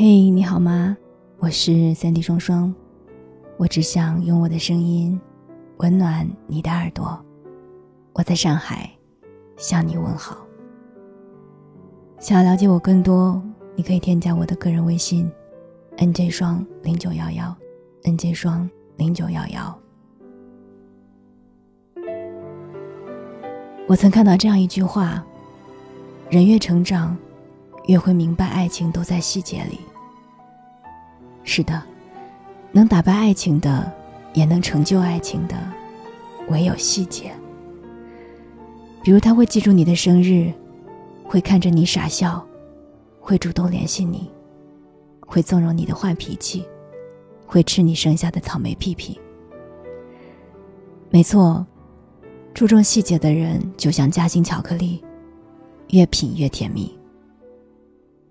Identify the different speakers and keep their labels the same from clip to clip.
Speaker 1: 嘿，你好吗？我是三 D 双双，我只想用我的声音温暖你的耳朵。我在上海向你问好。想要了解我更多，你可以添加我的个人微信：nj 双零九幺幺，nj 双零九幺幺。我曾看到这样一句话：人越成长，越会明白爱情都在细节里。是的，能打败爱情的，也能成就爱情的，唯有细节。比如他会记住你的生日，会看着你傻笑，会主动联系你，会纵容你的坏脾气，会吃你剩下的草莓屁屁。没错。注重细节的人，就像夹心巧克力，越品越甜蜜。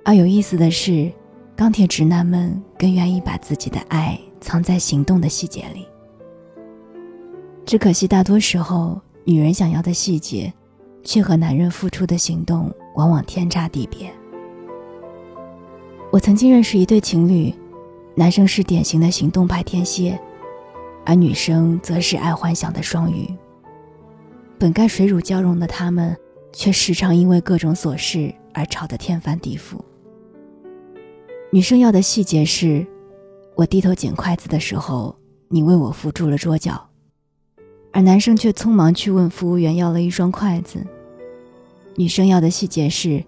Speaker 1: 而有意思的是，钢铁直男们更愿意把自己的爱藏在行动的细节里。只可惜，大多时候，女人想要的细节，却和男人付出的行动往往天差地别。我曾经认识一对情侣，男生是典型的行动派天蝎，而女生则是爱幻想的双鱼。本该水乳交融的他们，却时常因为各种琐事而吵得天翻地覆。女生要的细节是：我低头捡筷子的时候，你为我扶住了桌角；而男生却匆忙去问服务员要了一双筷子。女生要的细节是：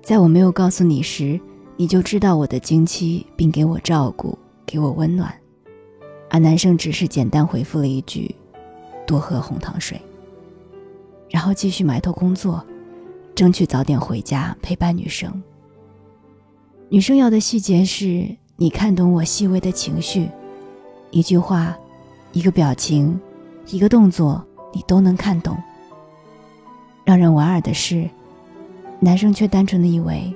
Speaker 1: 在我没有告诉你时，你就知道我的经期，并给我照顾，给我温暖；而男生只是简单回复了一句：多喝红糖水。然后继续埋头工作，争取早点回家陪伴女生。女生要的细节是你看懂我细微的情绪，一句话，一个表情，一个动作，你都能看懂。让人莞尔的是，男生却单纯的以为，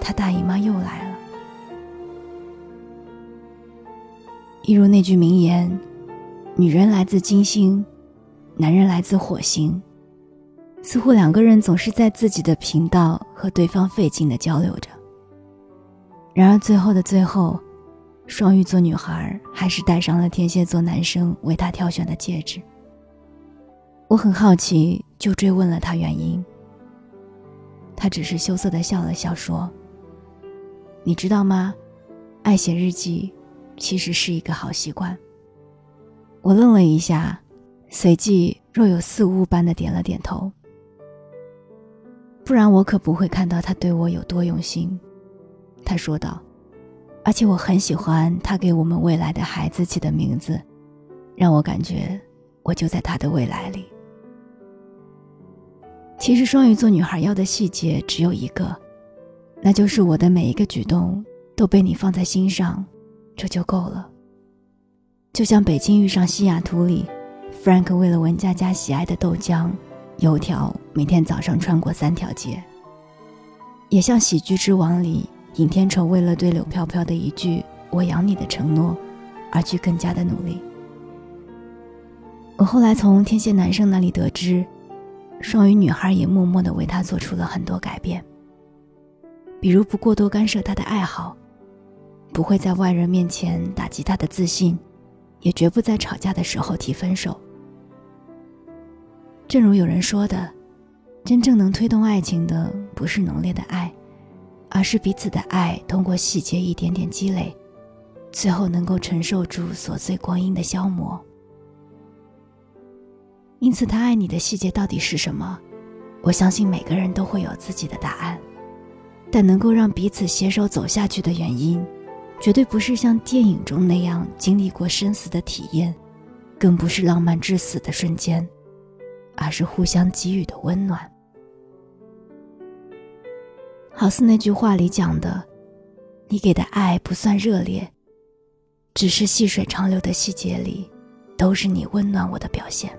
Speaker 1: 他大姨妈又来了。一如那句名言：“女人来自金星。”男人来自火星，似乎两个人总是在自己的频道和对方费劲的交流着。然而最后的最后，双鱼座女孩还是戴上了天蝎座男生为她挑选的戒指。我很好奇，就追问了他原因。他只是羞涩的笑了笑，说：“你知道吗？爱写日记，其实是一个好习惯。”我愣了一下。随即若有似无般的点了点头。不然我可不会看到他对我有多用心，他说道。而且我很喜欢他给我们未来的孩子起的名字，让我感觉我就在他的未来里。其实双鱼座女孩要的细节只有一个，那就是我的每一个举动都被你放在心上，这就够了。就像北京遇上西雅图里。Frank 为了文佳佳喜爱的豆浆、油条，每天早上穿过三条街。也像《喜剧之王》里，尹天仇为了对柳飘飘的一句“我养你”的承诺，而去更加的努力。我后来从天蝎男生那里得知，双鱼女孩也默默地为他做出了很多改变，比如不过多干涉他的爱好，不会在外人面前打击他的自信，也绝不在吵架的时候提分手。正如有人说的，真正能推动爱情的不是浓烈的爱，而是彼此的爱通过细节一点点积累，最后能够承受住琐碎光阴的消磨。因此，他爱你的细节到底是什么？我相信每个人都会有自己的答案，但能够让彼此携手走下去的原因，绝对不是像电影中那样经历过生死的体验，更不是浪漫至死的瞬间。而是互相给予的温暖，好似那句话里讲的：“你给的爱不算热烈，只是细水长流的细节里，都是你温暖我的表现。”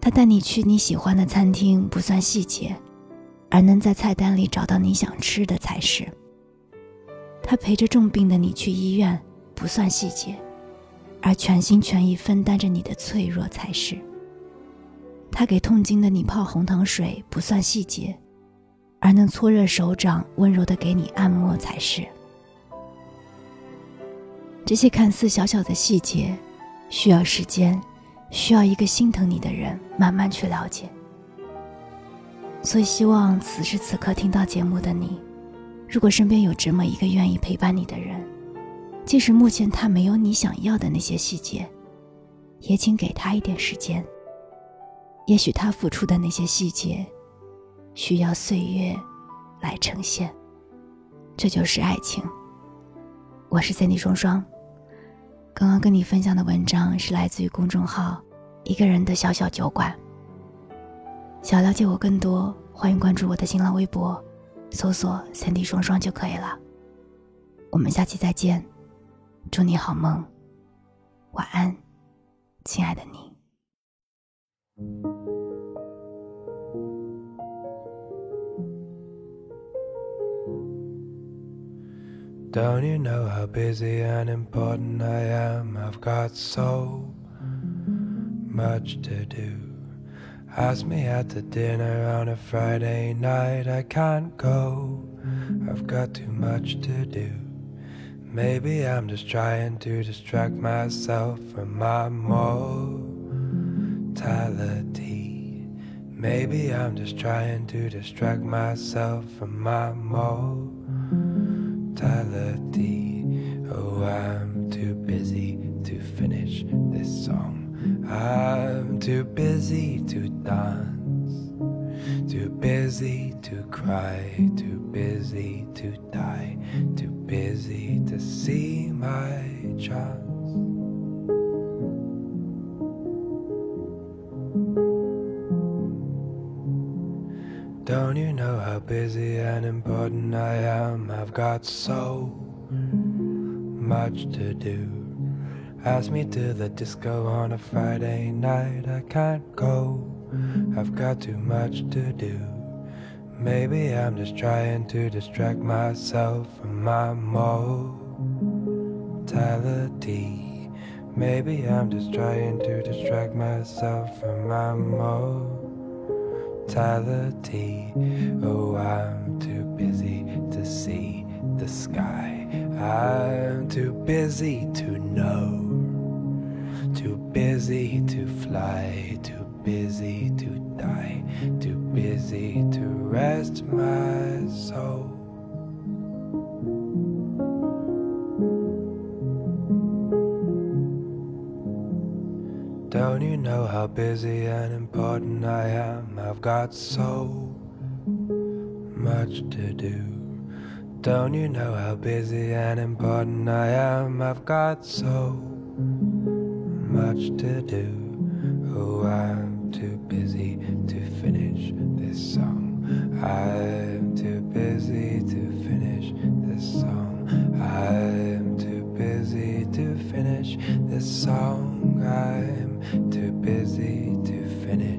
Speaker 1: 他带你去你喜欢的餐厅不算细节，而能在菜单里找到你想吃的才是。他陪着重病的你去医院不算细节，而全心全意分担着你的脆弱才是。他给痛经的你泡红糖水不算细节，而能搓热手掌，温柔的给你按摩才是。这些看似小小的细节，需要时间，需要一个心疼你的人慢慢去了解。所以，希望此时此刻听到节目的你，如果身边有这么一个愿意陪伴你的人，即使目前他没有你想要的那些细节，也请给他一点时间。也许他付出的那些细节，需要岁月来呈现。这就是爱情。我是 Cindy 双双。刚刚跟你分享的文章是来自于公众号“一个人的小小酒馆”。想了解我更多，欢迎关注我的新浪微博，搜索“三 D 双双”就可以了。我们下期再见，祝你好梦，晚安，亲爱的你。
Speaker 2: Don't you know how busy and important I am? I've got so much to do. Ask me at the dinner on a Friday night, I can't go. I've got too much to do. Maybe I'm just trying to distract myself from my mortality. Maybe I'm just trying to distract myself from my mortality Oh, I'm too busy to finish this song. I'm too busy to dance, too busy to cry, too busy to die, too busy to see my chance. Don't you know how busy and important I am? I've got so much to do. Ask me to the disco on a Friday night, I can't go. I've got too much to do. Maybe I'm just trying to distract myself from my mortality. Maybe I'm just trying to distract myself from my mortality Oh, I'm too busy to see the sky. I'm too busy to know. Too busy to fly, too busy to die, too busy to rest my Don't you know how busy and important I am? I've got so much to do. Don't you know how busy and important I am? I've got so much to do. Oh, I'm too busy to finish this song. I'm too busy to finish this song. I'm too busy to finish this song. I'm too busy to finish.